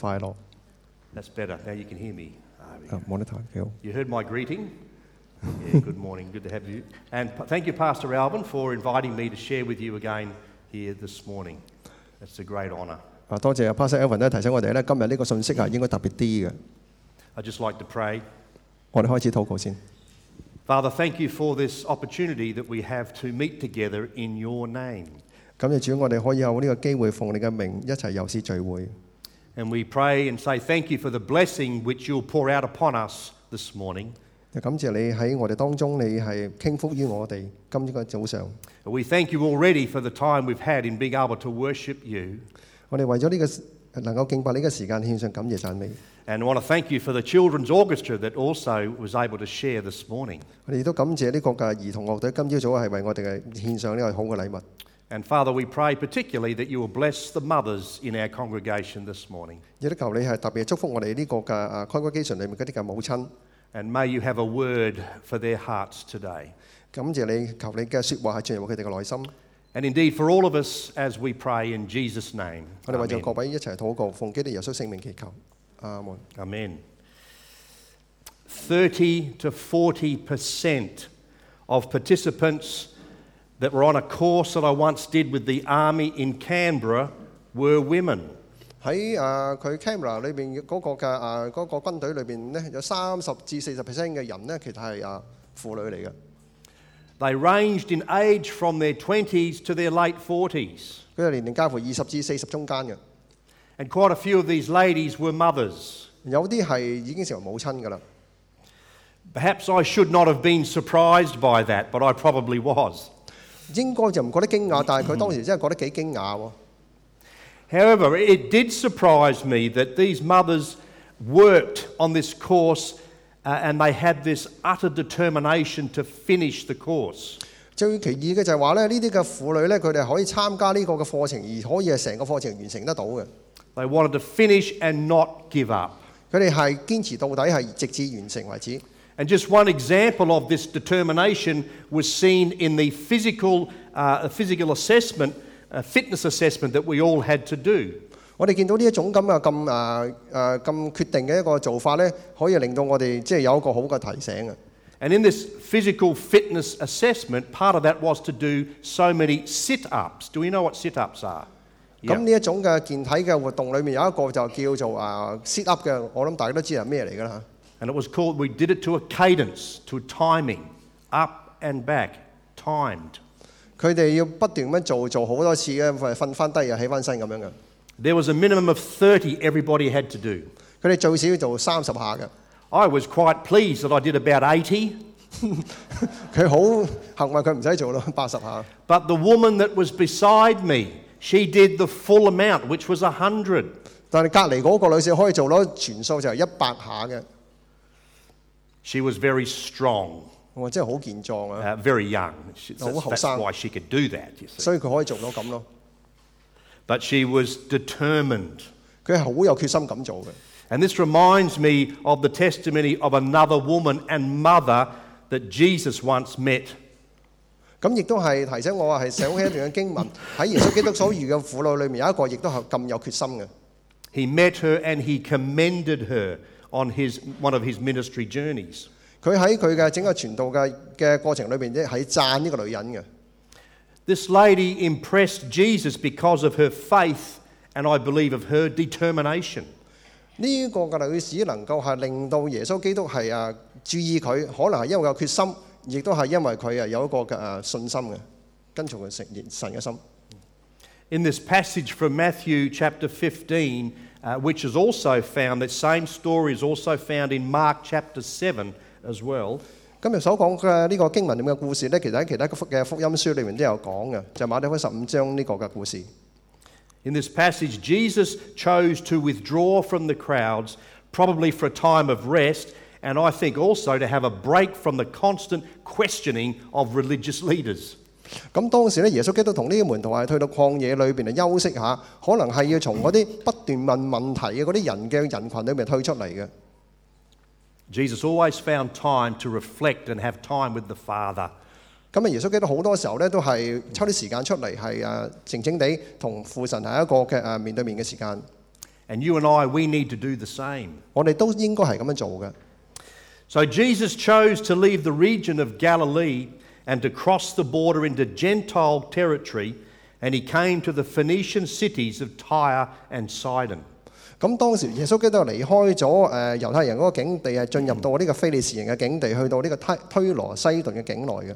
vital. That's better. Now you can hear me. Uh, monitor, Phil. You heard my greeting. Yeah, good morning. Good to have you. And thank you, Pastor Alvin, for inviting me to share with you again here this morning. That's a great honour. 啊，多謝 Pastor Alvin just like to pray. Father, thank you for this opportunity that we have to meet together in your name. And we pray and say thank you for the blessing which you'll pour out upon us this morning. 感谢你喺我哋当中，你系倾福于我哋今个早上。 We thank you already for the time we've had in being able to worship you. 我哋为咗呢、个能够敬拜呢个时间，献上感谢赞美。 And I want to thank you for the children's orchestra that also was able to share this morning. 我哋亦都感谢呢个嘅儿童乐队今朝早系为我哋嘅献上呢个好嘅礼物。 And Father, we pray particularly that you will bless the mothers in our congregation this morning. 亦都求你系特别祝福我哋呢个嘅啊 congregation 里面嗰啲嘅母亲。 And may you have a word for their hearts today. 感谢你，求你嘅说话系进入佢哋嘅内心。 And indeed for all of us as we pray in Jesus' name. 我哋为咗 Amen. 各位一齐祷告，奉基督耶稣圣名祈求。阿门。 Amen. 30 to 40% of participants that were on a course that I once did with the Army in Canberra were women. 喺啊佢 camera 里边嗰个嘅啊嗰、个军队里边咧，有三十至四十 percent 嘅人咧，其实系啊妇女嚟嘅。 They ranged in age from their 20s to their late 40s. 佢哋年龄介乎二十至四十中间嘅， And quite a few of these ladies were mothers. 有啲系已经成为母亲㗎啦。 Perhaps I should not have been surprised by that, but I probably was. 應該就唔覺得驚訝，但係佢當時真係覺得幾驚訝喎。However, it did surprise me that these mothers worked on this course uh, and they had this utter determination to finish the course. 最奇異嘅就係話咧，呢啲嘅婦女咧，佢哋可以參加呢個嘅課程，而可以係成個課程完成得到嘅。They wanted to finish and not give up. 佢哋係堅持到底，係直至完成為止。And just one example of this determination was seen in the physical, uh, physical assessment, uh, fitness assessment that we all had to do. 我哋见到呢一种咁嘅咁诶诶咁决定嘅一个做法咧，可以令到我哋即系有一个好嘅提醒嘅。 And in this physical fitness assessment, part of that was to do so many sit ups. Do we know what sit ups are? 咁 Yeah. 呢一种嘅健体嘅活动里面有一个就叫做啊 sit up 嘅，我谂大家都知系咩嚟㗎啦 And it was called, we did it to a cadence, to a timing, up and back, timed. 佢哋要不断咁样做做好多次嘅，瞓翻低又起翻身咁样嘅。 There was a minimum of 30 everybody had to do. 佢哋最少要做三十下嘅。 I was quite pleased that I did about 80, 佢好幸运，佢唔使做咯，八十下。 but the woman that was beside me, she did the full amount, which was 100. 但系隔离嗰个女士可以做到全数就系一百下嘅， She was very strong, 我真系好健壮啊！ uh, very young. She- Oh, That's, how that's sang. why she could do that, you see. 所以佢可以做到咁咯。 But she was determined. 佢系好有决心咁做嘅。 And this reminds me of the testimony of another woman and mother that Jesus once met. 咁亦都系提醒我话系想起一段嘅经文，喺耶稣基督所遇嘅妇女里面有一个亦都系咁有决心嘅。 He met her and he commended her on his, one of his ministry journeys. 佢喺佢嘅整个传道嘅嘅过程里边，即系赞呢个女人嘅。 This lady impressed Jesus because of her faith and I believe of her determination. 呢个嘅女士能够系令到耶稣基督系啊注意佢，可能系因为有决心，亦都系因为佢啊有一个嘅啊信心嘅，跟从佢神神嘅心。 In this passage from Matthew chapter 15, uh, which is also found, that same story is also found in Mark chapter 7 as well. 今日所讲嘅呢个经文里面嘅故事呢，其实喺其他嘅福嘅福音书里面都有讲嘅，就系马太福音十五章呢个嘅故事。 In this passage, Jesus chose to withdraw from the crowds, probably for a time of rest, and I think also to have a break from the constant questioning of religious leaders. 咁當時咧，耶穌基督同呢啲門徒係去到曠野裏邊嚟休息下，可能係要從嗰啲不斷問問題嘅嗰啲人嘅人群裏面退出嚟嘅。Jesus always found time to reflect and have time with the Father. 咁啊，耶穌基督好多時候咧都係抽啲時間出嚟，係誒靜靜地同父神係一個嘅誒面對面嘅時間。And you and I, we need to do the same. 我哋都應該係咁樣做嘅。So Jesus chose to leave the region of Galilee and to cross the border into Gentile territory, and he came to the Phoenician cities of Tyre and Sidon. 咁当时耶稣基督离开咗诶犹太人嗰个境地，系进入到呢个非利士人嘅境地，去到呢个推推罗西顿嘅境内嘅。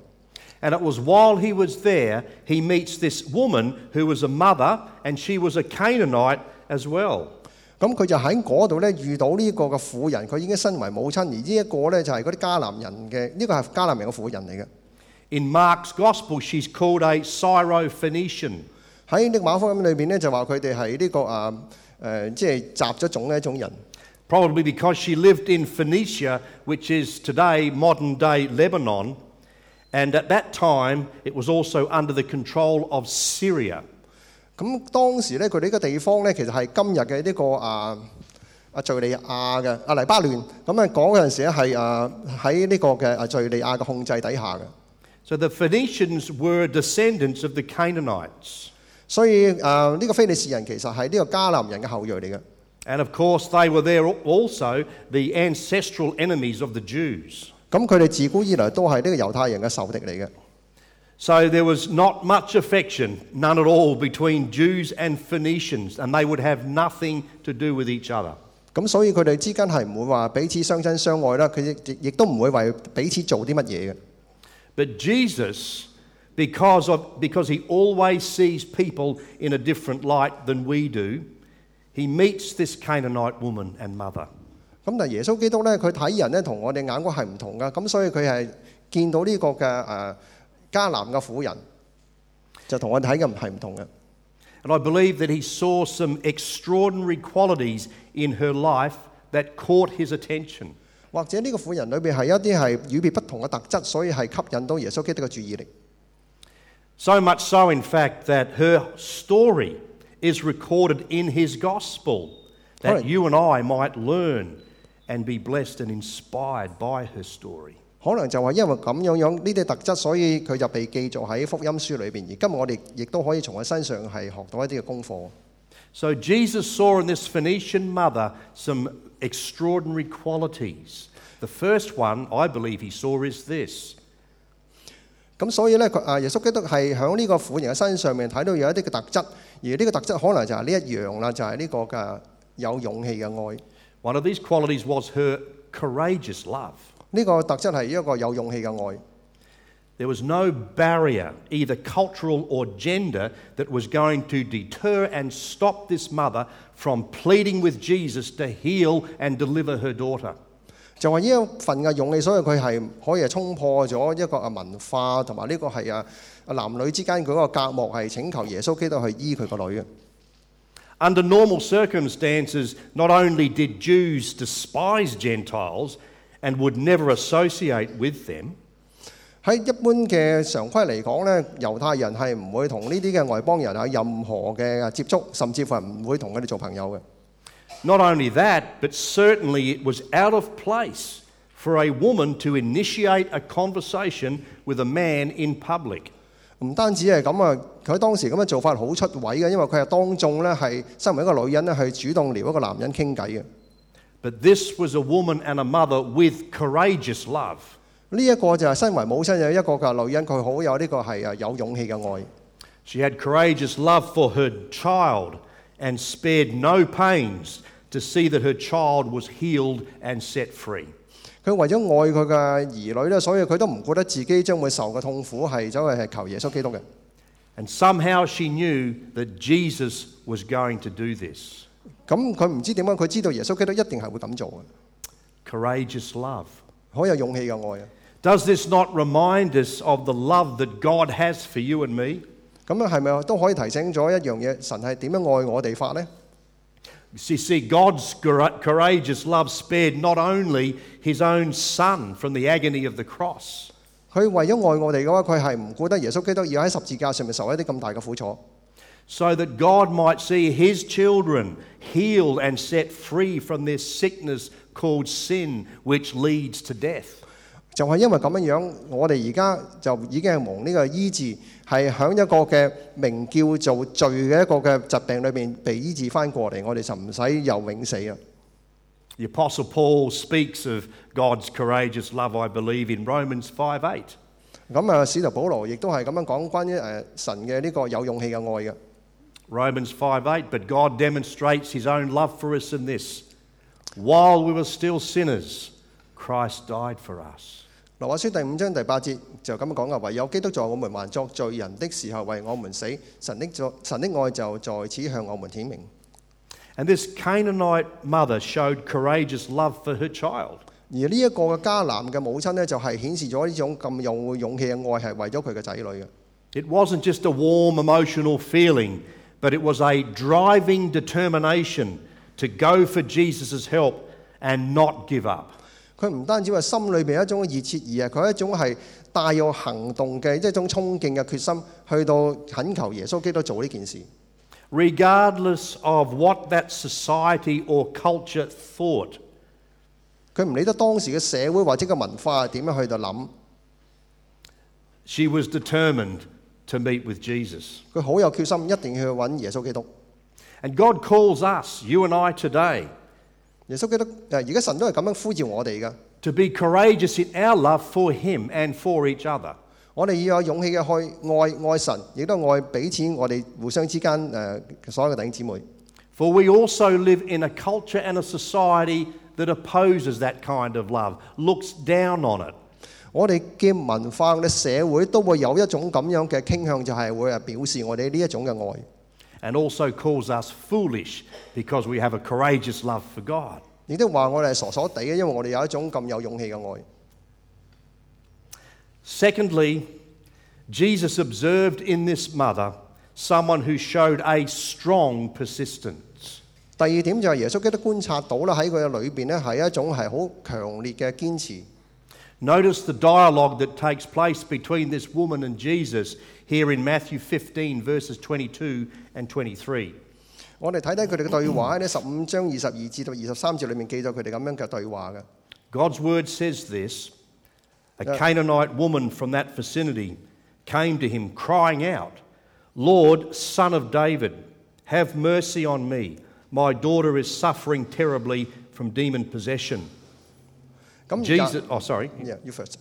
And it was while he was there, he meets this woman who was a mother, and she was a Canaanite as well. 咁佢就喺嗰度咧遇到呢个嘅妇人，佢已经身为母亲，而呢一个咧就系嗰啲迦南人嘅，呢、个系迦南人嘅妇人嚟嘅。 In Mark's Gospel, she's called a Syro-Phoenician. 喺呢个马福音里边咧就话佢哋系呢个啊诶、呃即系杂咗种嘅一种人。 Probably because she lived in Phoenicia, which is today modern day Lebanon, and at that time it was also under the control of Syria. 咁当时咧佢哋呢个地方咧其实系今日嘅呢个啊啊叙利亚嘅啊黎巴嫩，咁啊讲嗰阵时咧系啊喺呢个嘅啊叙利亚嘅控制底下嘅。 So the Phoenicians were descendants of the Canaanites. 所以啊呢、个非利士人其实系呢个迦南人嘅后裔嚟嘅。 And of course, they were there also the ancestral enemies of the Jews. 咁佢哋自古以来都系呢个犹太人嘅仇敌嚟嘅。 So there was not much affection, none at all, between Jews and Phoenicians, and they would have nothing to do with each other. 咁所以佢哋之间系唔会话彼此相亲相爱啦，佢亦亦亦都唔会为彼此做啲乜嘢嘅。 But Jesus, because, of, because he always sees people in a different light than we do, he meets this Canaanite woman and mother. 咁但系耶稣基督咧，佢睇人咧同我哋眼光系唔同噶，咁所以佢系见到呢个嘅诶迦南嘅妇人，就同我哋睇嘅唔系唔同嘅。 And I believe that he saw some extraordinary qualities in her life that caught his attention. 或者呢個婦人裏邊係一啲係與別不同嘅特質，所以係吸引到耶穌基督嘅注意力。So much so, in fact, that her story is recorded in his gospel, that you and I might learn and be blessed and inspired by her story. 可能就係因為咁樣樣呢啲特質，所以佢就被記載喺福音書裏邊。而今日我哋亦都可以從佢身上係學到一啲嘅功課。So Jesus saw in this Phoenician mother some extraordinary qualities. The first one I believe he saw is this 咁所以咧，佢啊耶稣基督系喺呢个妇人嘅身上面睇到有一啲嘅特质，而呢个特质可能就系呢一样啦，就系、呢个嘅有勇气嘅爱。 one of these qualities was her courageous love. 呢、个特质系一个有勇气嘅爱。 There was no barrier, either cultural or gender, that was going to deter and stop this mother from pleading with Jesus to heal and deliver her daughter. 就话呢一份嘅勇气，所以佢系可以系冲破咗一个啊文化同埋呢个系啊啊男女之间嗰个隔膜，系请求耶稣基督去医佢个女嘅。 Under normal circumstances, not only did Jews despise Gentiles and would never associate with them, 喺一般嘅常規嚟講咧，猶太人係唔會同呢啲嘅外邦人有任何嘅接觸，甚至乎係唔會同佢哋做朋友嘅。not only that, but certainly it was out of place for a woman to initiate a conversation with a man in public. 唔單止係咁啊，佢當時咁嘅做法好出位嘅，因為佢係當眾咧係身為一個女人咧去主動撩一個男人傾偈嘅。But this was a woman and a mother with courageous love. 呢、一個就係身為母親嘅一個嘅女人，佢好有呢個係啊有勇氣嘅愛。She had courageous love for her child and spared no pains to see that her child was healed and set free. 佢為咗愛佢嘅兒女咧，所以佢都唔覺得自己將會受嘅痛苦係走去係求耶穌基督嘅。And somehow she knew that Jesus was going to do this. 咁佢唔知點解，佢知道耶穌基督一定係會咁做嘅，Courageous love. 好有勇氣嘅愛啊！Does this not remind us of the love that God has for you and me? 咁样系咪都可以提醒咗一样嘢？神系点样爱我哋法呢？ You see, God's coura- courageous love spared not only his own son from the agony of the cross, 佢为咗爱我哋嘅话，佢系唔顾得耶稣基督要喺十字架上面受一啲咁大嘅苦楚， so that God might see his children healed and set free from this sickness called sin, which leads to death. 就係因為咁樣樣，我哋而家就已經係蒙呢個醫治，係喺一個嘅名叫做罪嘅一個嘅疾病裏邊被醫治翻過嚟，我哋就唔使又永死啊。The Apostle Paul speaks of God's courageous love, I believe, in Romans 5 8. 咁啊，使徒保羅亦都係咁樣講關於誒神嘅呢個有勇氣嘅愛嘅。Romans 5 8, but God demonstrates his own love for us in this. While we were still sinners, Christ died for us. 罗马书第五章第八节就咁样讲嘅，唯有基督在我们还作罪人的时候为我们死，神的作神的爱就在此向我们显明。 And this Canaanite mother showed courageous love for her child. 而呢一个嘅迦南嘅母亲呢，就系显示咗呢种咁有勇气嘅爱系为咗佢嘅仔女嘅。 It wasn't just a warm emotional feeling, but it was a driving determination to go for Jesus' help and not give up. 佢唔單止話心裏邊有一種熱切，而係佢一種係帶有行動嘅一種衝勁嘅決心，去到懇求耶穌基督做呢件事。Regardless of what that society or culture thought, 佢唔理得當時嘅社會或者個文化係點樣去到諗，she was determined to meet with Jesus. 佢好有決心，一定要去揾耶穌基督。And God calls us, you and I today, 耶穌基督誒，而家神都係咁樣呼召我哋噶。to be courageous in our love for Him and for each other. 我哋要有勇氣嘅去愛愛神，亦都愛彼此我哋互相之間誒所有嘅弟兄姊妹。For we also live in a culture and a society that opposes that kind of love, looks down on it. 我哋嘅文化、我哋社會都會有一種咁樣嘅傾向，就係會係表示我哋呢一種嘅愛，and also calls us foolish because we have a courageous love for God. 亦都话我哋系傻傻地嘅，因为我哋有一种咁有勇气嘅爱。 Secondly, Jesus observed in this mother someone who showed a strong persistence. 第二点就系耶稣基督观察到啦，喺佢嘅里边呢系一种系好强烈嘅坚持。 Notice the dialogue that takes place between this woman and Jesus here in Matthew 15, verses 22 and 23. 我哋睇睇佢哋嘅对话喺呢十五章二十二至到二十三节里面记咗佢哋咁样嘅对话嘅。 God's word says this A Yeah. Canaanite woman from that vicinity came to him, crying out, Lord, son of David, have mercy on me. My daughter is suffering terribly from demon possession. 咁 Jesus, oh, sorry. Yeah, you first.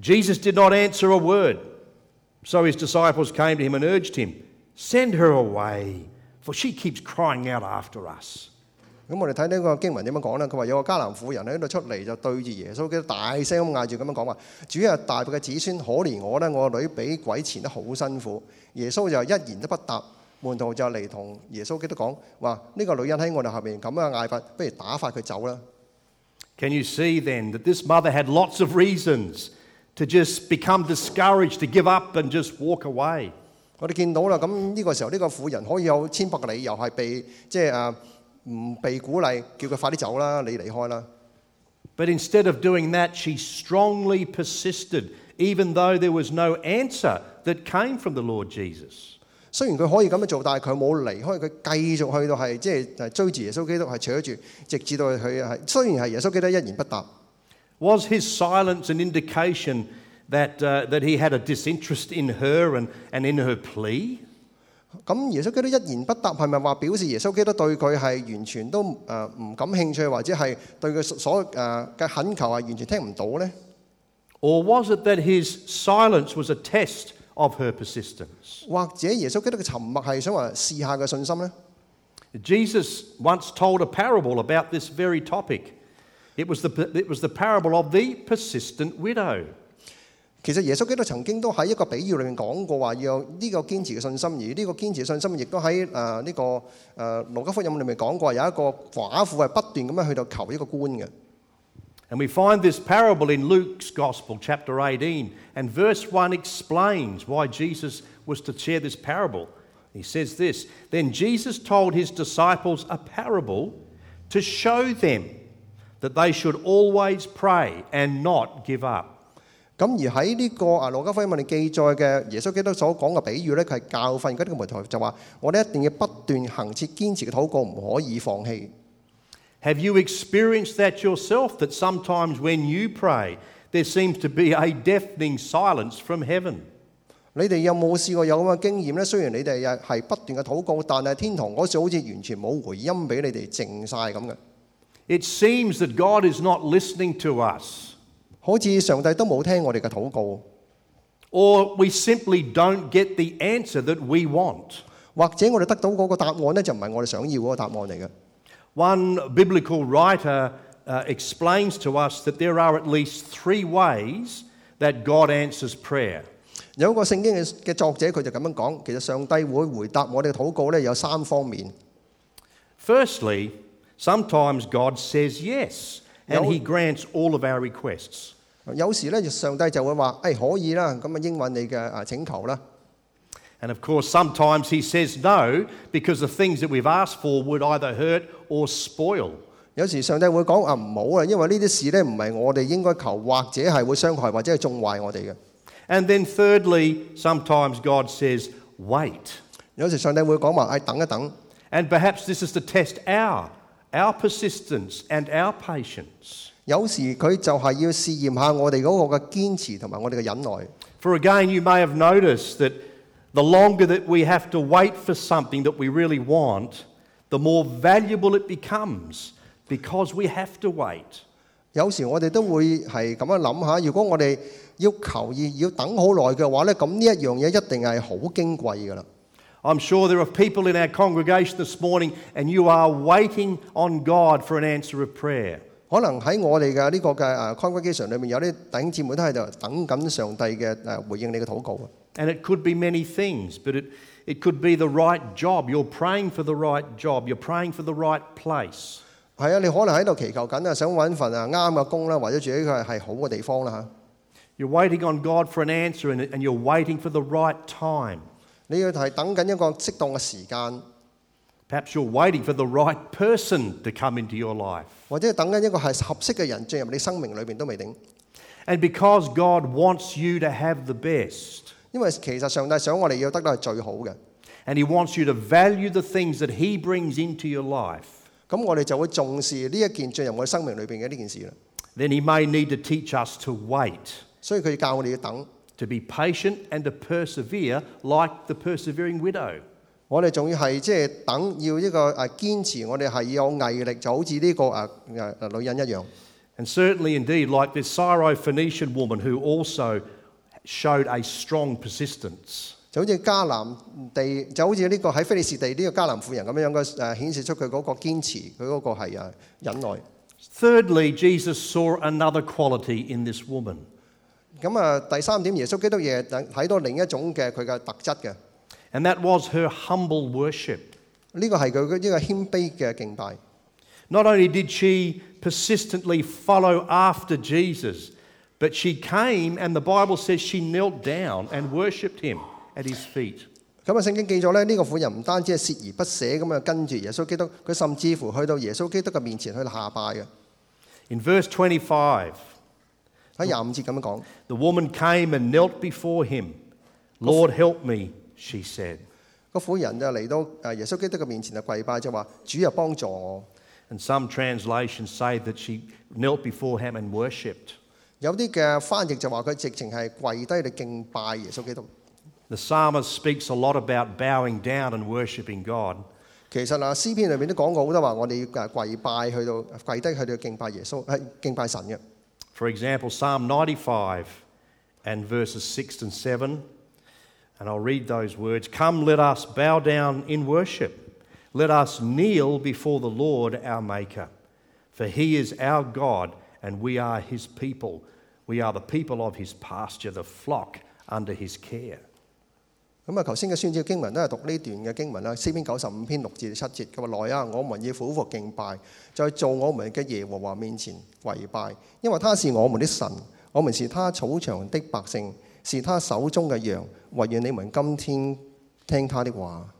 Jesus did not answer a word. So his disciples came to him and urged him, Send her away, for she keeps crying out after us. 咁我哋睇呢個經文點樣講咧？佢話有個迦南婦人喺度出嚟就對住耶穌基大聲咁嗌住咁樣講話：主啊，大衛嘅子孫，可憐我咧，我個女俾鬼纏得好辛苦。耶穌就一言都不答，門徒就嚟同耶穌基督講話：呢、個女人喺我哋後面咁樣嗌法，不如打發佢走啦。Can you see then that this mother had lots of reasons to just become discouraged, to give up and just walk away? 我哋见到啦，咁呢个时候呢个妇人可以有千百个理由系被即系诶唔被鼓励，叫佢快啲走啦，你离开啦。 But instead of doing that, she strongly persisted, even though there was no answer that came from the Lord Jesus. 雖然佢可以咁樣做，但係佢冇離開，佢繼續去到係即係係追住耶穌基督係扯住，直至到佢係雖然係耶穌基督一言不答，Was his silence an indication that, uh, that he had a disinterest in her and, and in her plea? 咁耶穌基督一言不答係咪話表示耶穌基督對佢係完全都誒唔感興趣，或者係對佢所誒嘅懇求係完全聽唔到呢？Or was it that his silence was a test of her persistence? 或者耶稣基督嘅沉默系想话试下嘅信心呢？ Jesus once told a parable about this very topic. It was the, it was the parable of the persistent widow. 其实耶稣基督曾经都喺一个比喻里面讲过话，要有呢个坚持嘅信心，而呢个坚持嘅信心亦都喺诶呢个诶路加福音里面讲过，有一个寡妇系不断咁样去到求一个官嘅。 And we find this parable in Luke's Gospel, chapter 18. And verse 1 explains why Jesus was to share this parable. He says this Then Jesus told his disciples a parable to show them that they should always pray and not give up. 咁而喺呢个啊路加福音里面记载嘅耶稣基督所讲嘅比喻咧，佢系教训嗰啲嘅门徒就话：我哋一定要不断行切坚持嘅祷告，唔可以放弃。 Have you experienced that yourself? That sometimes when you pray, there seems to be a deafening silence from heaven. 你哋有冇试过有咁嘅经验呢？虽然你哋系系不断嘅祷告，但系天堂嗰时好似完全冇回音俾你哋静晒咁嘅， It seems that God is not listening to us, 好似上帝都冇听我哋嘅祷告， or we simply don't get the answer that we want. 或者我哋得到嗰个答案呢，就唔系我哋想要嗰个答案嚟嘅。 One biblical writer uh, explains to us that there are at least three ways that God answers prayer. 有一个圣经嘅嘅作者佢就咁样讲，其实上帝会回答我哋嘅祷告呢，有三方面。 Firstly, sometimes God says yes, and No. He grants all of our requests. 有时咧，上帝就会话：，诶、可以啦，咁啊应允你嘅啊请求啦。 And of course, sometimes He says no because the things that we've asked for would either hurt or spoil. 有时上帝会讲啊唔好啦，因为呢啲事咧唔系我哋应该求，或者系会伤害或者系纵坏我哋嘅。 And then, thirdly, sometimes God says, wait. 有时上帝会讲话：，诶、等一等。 And perhaps this is to test our, our persistence and our patience. 有时佢就系要试验下我哋嗰个嘅坚持同埋我哋嘅忍耐。 For again, you may have noticed that the longer that we have to wait for something that we really want, the more valuable it becomes because we have to wait. 有时我哋都会系咁样谂下，如果我哋要求而要等好耐嘅话咧，咁呢一样嘢一定系好矜贵㗎啦。 I'm sure there are people in our congregation this morning and you are waiting on God for an answer of prayer. 可能喺我哋嘅呢个嘅诶 congregation 里面，有啲弟兄姊妹都喺度等紧上帝嘅诶回应你嘅祷告啊。 And it could be many things, but it, it could be the right job. You're praying for the right job, you're praying for the right place. 系啊，你可能喺度祈求紧啊，想揾份啊啱嘅工啦，或者住喺个系好嘅地方啦吓。 You're waiting on God for an answer and, and you're waiting for the right time. 你要系等紧一个适当嘅时间， Perhaps you're waiting for the right person to come into your life. 或者系等紧一个系合适嘅人进入你生命里边都未定。 And because God wants you to have the best, 因为其实上帝想我哋要得到系最好嘅， and He wants you to value the things that He brings into your life, 咁我哋就会重视呢一件进入我哋生命里边嘅呢件事啦。 then He may need to teach us to wait, 所以佢教我哋要等， to be patient and to persevere like the persevering widow. 我哋仲要系即系等，要一个诶坚持，我哋系要有毅力，就好似呢个诶诶诶女人一样。 And certainly, indeed, like this Syro-Phoenician woman who also showed a strong persistence. 就好似迦南地，就好似呢个喺菲利士地呢个迦南妇人咁样嘅诶，显示出佢嗰个坚持，佢嗰个系诶忍耐。 Thirdly, Jesus saw another quality in this woman. 咁啊，第三点，耶稣基督嘢睇到另一种嘅佢嘅特质嘅， And that was her humble worship. 呢个系佢嘅呢个谦卑嘅敬拜。 Not only did she persistently follow after Jesus, but she came and the Bible says she knelt down and worshipped him at his feet. 咁啊，圣经记咗咧，呢个妇人唔单止系锲而不舍咁啊跟住耶稣基督，佢甚至乎去到耶稣基督嘅面前去下拜嘅。 In verse 25, 喺廿五节咁样讲， the woman came and knelt before him. Lord, help me, she said. 个妇人就嚟到诶耶稣基督嘅面前就跪拜，就话：主啊，帮助我。 And some translations say that she knelt before him and worshipped. 有啲嘅翻译就话佢直情系跪低嚟敬拜耶稣基督。 The psalmist speaks a lot about bowing down and worshipping God. 其实啊，诗篇里面都讲过好多话，我哋要诶跪拜去到跪低去到敬拜耶稣，系敬拜神嘅。 For example, Psalm 95 and verses 6 and 7. And I'll read those words Come, let us bow down in worship. Let us kneel before the Lord our Maker. For he is our God, and we are his people. We are the people of his pasture, the flock under his care. 咁啊，头先嘅宣召经文都系读呢段嘅经文啦，诗篇九十五篇六至七节，佢话：来啊，我们要俯伏敬拜，在做我们嘅耶和华面前跪拜，因为他是我们的神，我们是他草场的百姓，是他手中嘅羊。惟愿你们今天听他的话。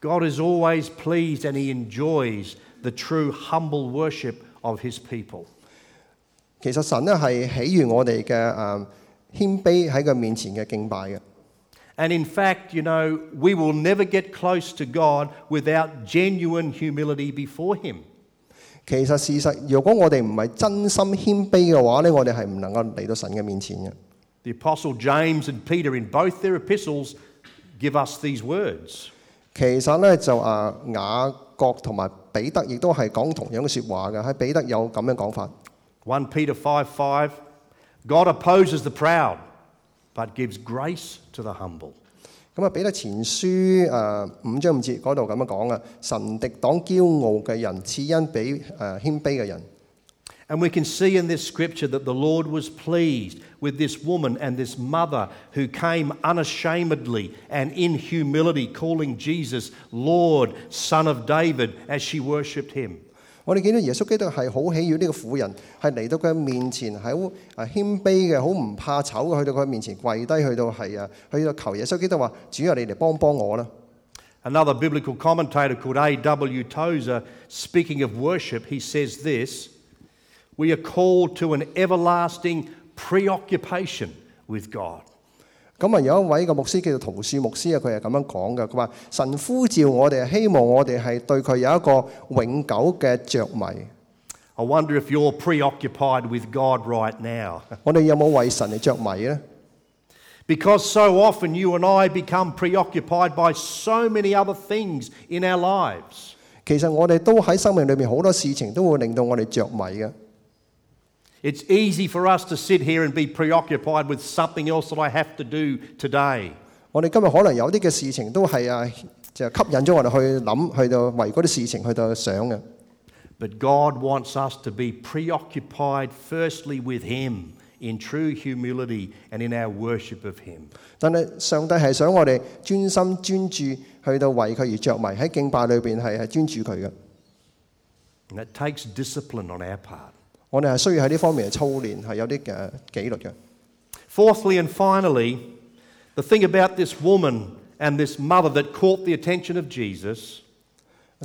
God is always pleased and he enjoys the true humble worship of his people. 其實神咧係喜悅我哋嘅誒謙卑喺佢面前嘅敬拜嘅。And in fact, you know, we will never get close to God without genuine humility before Him. 其實事實，如果我哋唔係真心謙卑嘅話咧，我哋係唔能夠嚟到神嘅面前嘅。The Apostle James and Peter, in both their epistles, give us these words. 其實咧，就啊雅各同埋彼得亦都係講同樣嘅説話嘅。喺彼得有咁樣講法。1 Peter 5 5 God opposes the proud, but gives grace to the humble. 咁啊，彼得前书诶五章五节嗰度咁样讲啊，神敌挡骄傲嘅人，赐恩俾诶谦卑嘅人。 And we can see in this scripture that the Lord was pleased with this woman and this mother who came unashamedly and in humility calling Jesus Lord, Son of David, as she worshipped him. 我哋见到耶稣基督系好喜悦呢个妇人，系嚟到佢面前系好诶谦卑嘅，好唔怕丑嘅，去到佢面前跪低，去到系啊，去到求耶稣基督话：主啊，你嚟帮帮我啦！ Another biblical commentator called A.W. Tozer, speaking of worship, he says this We are called to an everlasting preoccupation with God. 咁啊，有一位個牧師叫做陶樹牧師啊，佢係咁樣講嘅。佢話神呼召我哋，希望我哋係對佢有一個永久嘅着迷。I wonder if you're preoccupied with God right now. 我哋有冇為神嚟着迷呢？Because so often you and I become preoccupied by so many other things in our lives. 其實我哋都喺生命裏面好多事情都會令到我哋着迷嘅。It's easy for us to sit here and be preoccupied with something else that I have to do today. 我哋今日可能有啲嘅事情都系啊，就吸引咗我哋去谂，去到为嗰啲事情去到想嘅。 But God wants us to be preoccupied firstly with Him in true humility and in our worship of Him. 但系上帝系想我哋专心专注去到为佢而着迷，喺敬拜里边系系专注佢嘅。 And that takes discipline on our part. 我哋係需要喺呢方面嘅操練，係有啲嘅紀律嘅。Fourthly and finally, the thing about this woman and this mother that caught the attention of Jesus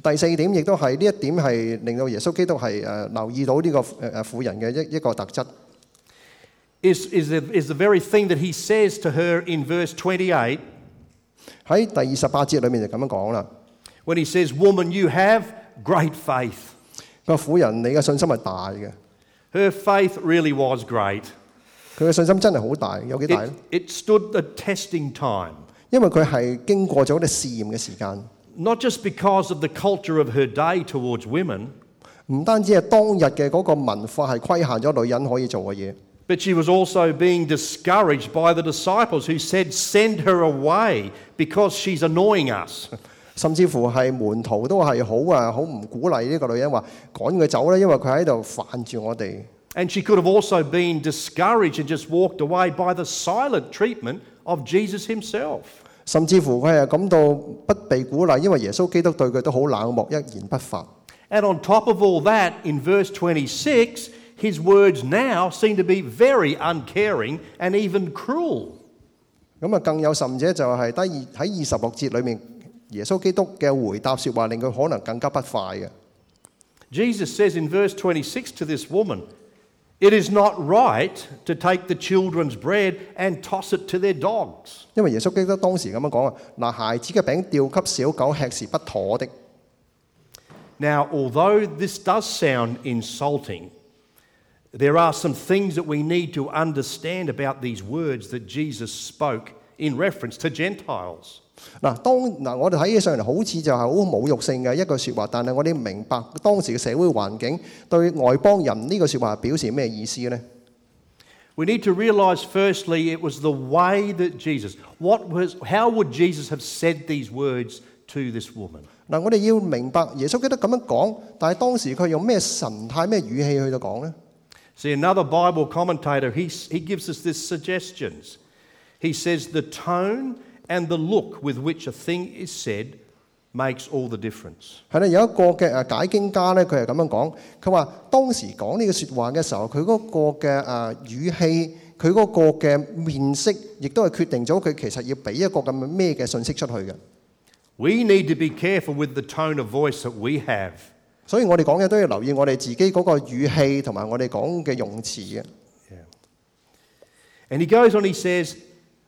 第四點亦都係呢一點係令到耶穌基督係誒留意到呢個誒誒婦人嘅一一個特質。is, is, the, is the very thing that he says to her in verse twenty eight. 喺第二十八節裏面就咁樣講啦。when he says, Woman, you have great faith. 個婦人，你嘅信心係大嘅，Her faith really was great. 佢嘅信心真系好大，有几大 It, 咧？ it stood the testing time, 因为佢系经过咗啲试验嘅时间， not just because of the culture of her day towards women, 唔单止系当日嘅嗰个文化系规限咗女人可以做嘅嘢， but she was also being discouraged by the disciples who said, Send her away because she's annoying us. 甚至乎係門徒都係好啊，好唔鼓勵呢個女人話趕佢走啦，因為佢喺度煩住我哋。And she could have also been discouraged and just walked away by the silent treatment of Jesus himself. 甚至乎佢係感到不被鼓勵，因為耶穌基督對佢都好冷漠，一言不發。And on top of all that, in verse 26, his words now seem to be very uncaring and even cruel. 咁啊，更有甚者就係低二喺二十六節裏面，耶稣基督嘅回答说话令佢可能更加不快嘅。 Jesus says in verse 26 to this woman, It is not right to take the children's bread and toss it to their dogs. 因为耶稣基督当时咁样讲啊，嗱，孩子嘅饼掉给小狗吃是不妥的。 Now, although this does sound insulting, there are some things that we need to understand about these words that Jesus spoke in reference to Gentiles. 嗱，當嗱我哋睇起上嚟好似就係好侮辱性嘅一句説話，但係我哋明白當時嘅社會環境對外邦人呢個説話表示咩意思呢？We need to realize, firstly, it was the way that Jesus, what was, how would Jesus have said these words to this woman? 嗱，我哋要明白耶穌基督咁樣講，但係當時佢用咩神態、咩語氣去到講呢？See, another Bible commentator, he, he gives us this suggestions. He says the tone and the look with which a thing is said makes all the difference. 系啦，有一个嘅诶解经家咧，佢系咁样讲，佢话当时讲呢个说话嘅时候，佢嗰个嘅诶语气，佢嗰个嘅面色，亦都系决定咗佢其实要俾一个咁嘅咩嘅信息出去嘅。 We need to be careful with the tone of voice that we have. 所以我哋讲嘢都要留意我哋自己嗰个语气同埋我哋讲嘅用词嘅。 And he goes on, he says,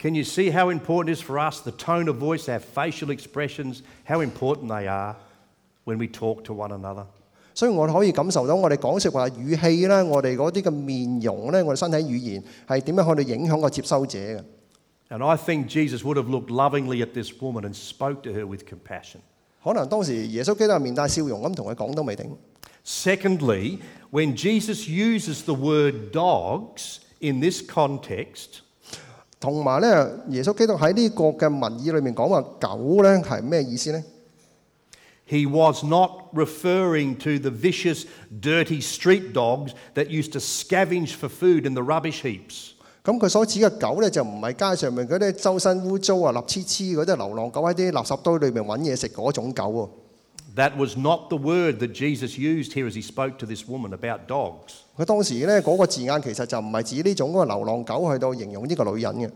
Can you see how important it is for us, the tone of voice, our facial expressions, how important they are when we talk to one another? 所以我哋可以感受到我哋讲说话语气咧，我哋嗰啲嘅面容咧，我哋身体语言系点样可以影响个接收者嘅。 And I think Jesus would have looked lovingly at this woman and spoke to her with compassion. 可能当时耶稣基督系面带笑容咁同佢讲都未定。 Secondly, when Jesus uses the word dogs in this context, 同埋咧，耶穌基督喺呢個嘅文意裏面講話狗咧係咩意思咧？he was not referring to the vicious, dirty street dogs that used to scavenge for food in the rubbish heaps. 咁佢所指嘅狗咧就唔係街上面嗰啲周身污糟啊、立黐黐嗰啲流浪狗喺啲垃圾堆裏面揾嘢食嗰種狗喎。That was not the word that Jesus used here as he spoke to this woman about dogs. 佢当时咧嗰个字眼其实就唔系指呢种嗰个流浪狗去到形容呢个女人嘅。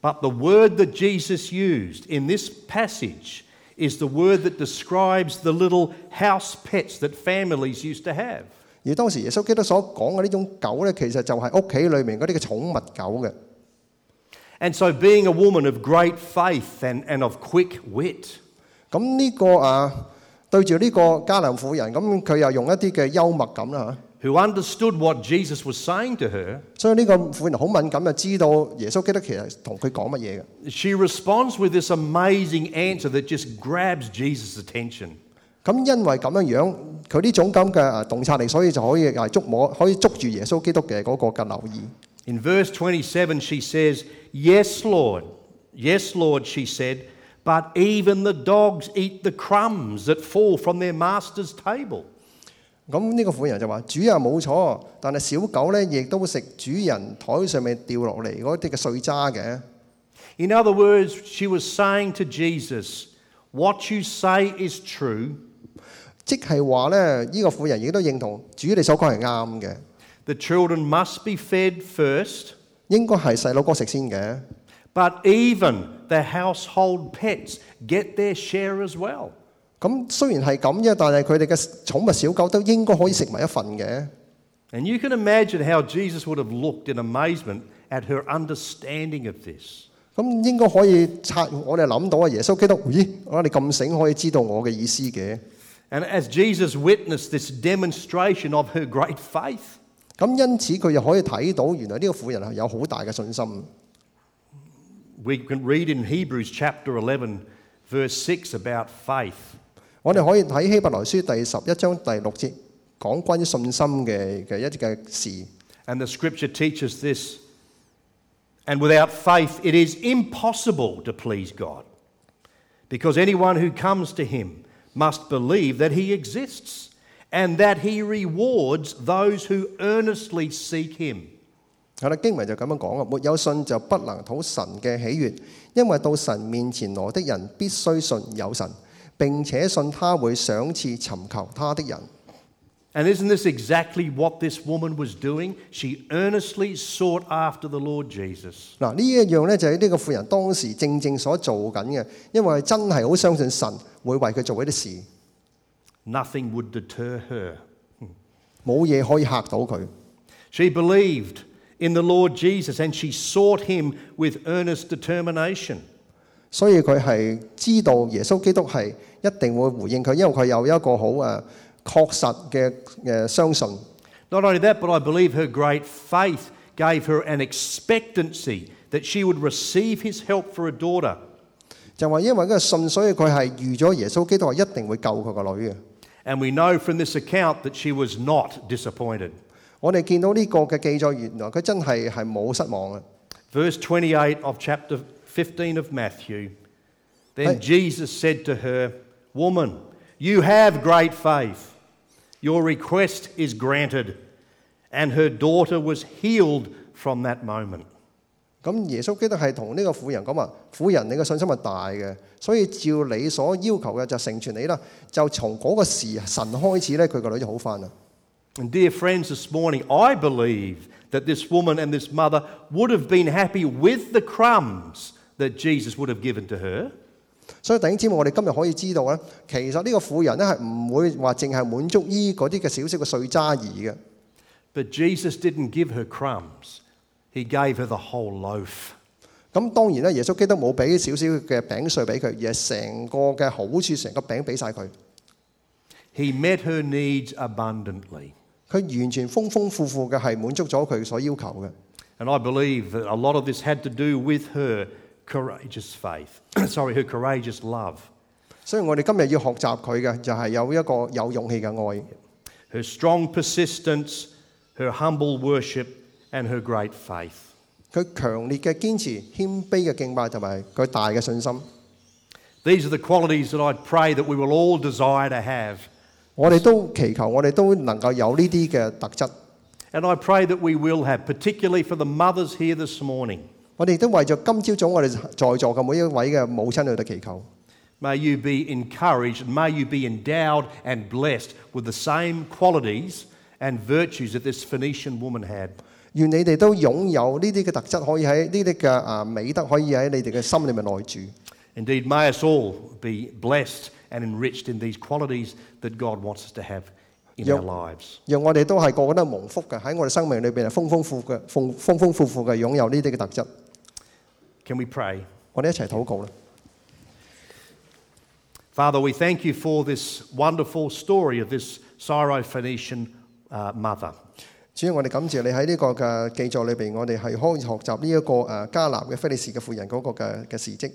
But the word that Jesus used in this passage is the word that describes the little house pets that families used to have. 而当时耶稣基督所讲嘅呢种狗咧，其实就系屋企里面嗰啲嘅宠物狗嘅。 And so, being a woman of great faith and, and of quick wit, 咁呢个啊 對住呢個迦南婦人，咁佢又用一啲嘅幽默感啦 who understood what Jesus was saying to her, 所以呢個婦人好敏感，就知道耶穌基督其實同佢講乜嘢嘅。she responds with this amazing answer that just grabs Jesus' attention. 咁因為咁樣樣，佢呢種咁嘅誒洞察力，所以就可以誒捉摸，可以捉住耶穌基督嘅嗰個嘅留意。In verse 27, she says, Yes, Lord. Yes, Lord, she said, but even the dogs eat the crumbs that fall from their master's table. 咁呢个妇人就话：主啊冇错，但系小狗咧亦都会食主人台上面掉落嚟嗰啲嘅碎渣嘅。 In other words, she was saying to Jesus, What you say is true. 即系话咧，呢、个妇人亦都认同主你所讲系啱嘅， The children must be fed first, 应该系细佬哥食先嘅。 but even the household pets get their share as well. 咁虽然系咁啫，但系佢哋嘅宠物小狗都应该可以食埋一份嘅。 And you can imagine how Jesus would have looked in amazement at her understanding of this. 咁应该可以察我哋谂到啊，耶稣基督，咦，啊你咁醒可以知道我嘅意思嘅。 And as Jesus witnessed this demonstration of her great faith, 咁因此佢又可以睇到，原来呢个妇人系有好大嘅信心。 we can read in Hebrews chapter 11, verse 6 about faith. 我哋可以睇希伯来书第十一章第六节讲关于信心嘅嘅一啲嘅事。 And the scripture teaches this. And without faith, it is impossible to please God. Because anyone who comes to him must believe that he exists and that he rewards those who earnestly seek him. 係啦，經文就咁樣講啊，沒有信就不能討神嘅喜悅，因為到神面前來的人必須信有神，並且信他會賞賜尋求他的人。And isn't this exactly what this woman was doing? She earnestly sought after the Lord Jesus. 嗱，呢一樣咧就係呢個婦人當時正正所做緊嘅，因為真係好相信神會為佢做一啲事，Nothing would deter her. 冇嘢可以嚇到佢。She believed in the Lord Jesus and she sought him with earnest determination. 所以佢系知道耶稣基督系一定会回应佢，因为佢有一个好诶确实嘅诶相信。 Not only that, but I believe her great faith gave her an expectancy that she would receive his help for a daughter. 就话因为嗰个信，所以佢系预咗耶稣基督系一定会救佢个女嘅。 And we know from this account that she was not disappointed. 我哋見到呢個嘅記載，原來佢真係係冇失望嘅。Verse twenty eight of chapter fifteen of Matthew. Then Jesus said to her, Woman, you have great faith. Your request is granted. And her daughter was healed from that moment. 咁耶穌基督係同呢個婦人講話：婦人，你嘅信心係大嘅，所以照你所要求嘅就成全你啦。就從嗰個時辰開始咧，佢個女就好翻啦。And dear friends, this morning, I believe that this woman and this mother would have been happy with the crumbs that Jesus would have given to her. 所以弟兄姊妹，我哋今日可以知道咧，其实呢个妇人咧系唔会话净系满足于嗰啲嘅少少嘅碎渣儿嘅。 But Jesus didn't give her crumbs, He gave her the whole loaf. 咁当然咧，耶稣基督冇俾少少嘅饼碎俾佢，而系成个嘅好处，成个饼俾晒佢。 He met her needs abundantly. 佢完全丰丰富富嘅系满足咗佢所要求嘅。 And I believe that a lot of this had to do with her courageous faith. Sorry, her courageous love. 所以我哋今日要学习佢嘅就系有一个有勇气嘅爱， her strong persistence, her humble worship, and her great faith. 佢强烈嘅坚持、谦卑嘅敬拜同埋佢大嘅信心。 These are the qualities that I'd pray that we will all desire to have. 我哋都祈求，我哋都能够有呢啲嘅特质。 And I pray that we will have, particularly for the mothers here this morning. 我哋亦都为咗今朝早我哋在座嘅每一位嘅母亲去到祈求。 May you be encouraged and may you be endowed and blessed with the same qualities and virtues that this Phoenician woman had. 愿你哋都拥有呢啲嘅特质，可以喺呢啲嘅啊美德，可以喺你哋嘅心里面内住。 Indeed, may us all be blessed and enriched in these qualities that God wants us to have in Yep. our lives. 让我哋都系个个都蒙福嘅，喺我哋生命里边系丰丰富嘅、丰丰丰富富嘅拥有呢啲嘅特质。 Can we pray? 我哋一齐祷告啦。 Father, we thank you for this wonderful story of this Syrophoenician uh, mother. 主要我哋感谢你喺呢个嘅记载里边，我哋系可以学习呢一个诶加纳嘅菲利士嘅妇人嗰个嘅嘅事迹。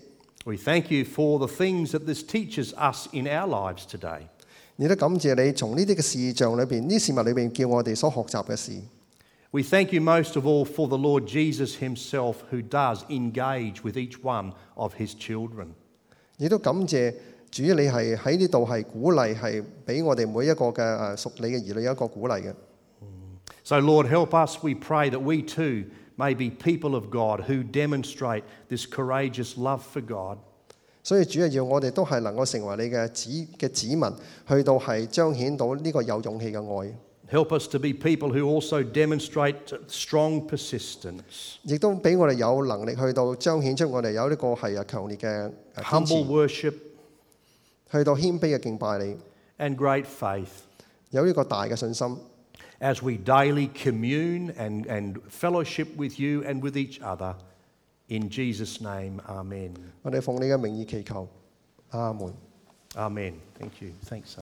We thank you for the things that this teaches us in our lives today. 亦都感谢你从呢啲嘅事象里边、呢啲事物里边叫我哋所学习嘅事。 We thank you most of all for the Lord Jesus himself who does engage with each one of his children. 亦都感谢主，你系喺呢度系鼓励，系俾我哋每一个嘅诶属你嘅儿女有一个鼓励嘅。 So, Lord, help us, we pray, that we too may be people of God who demonstrate this courageous love for God. 所以主要要我哋都系能够成为你嘅子嘅子民，去到系彰显到呢个有勇气嘅爱， Help us to be people who also demonstrate strong persistence, 亦都俾我哋有能力去到彰显出我哋有呢个系啊强烈嘅诶坚 humble 持， worship, 去到谦卑嘅敬拜你， and great faith. 有呢个大嘅信心。 as we daily commune and, and fellowship with you and with each other. In Jesus' name, Amen. 我哋奉你嘅名义祈求，阿门。 Amen. Thank you. Thanks.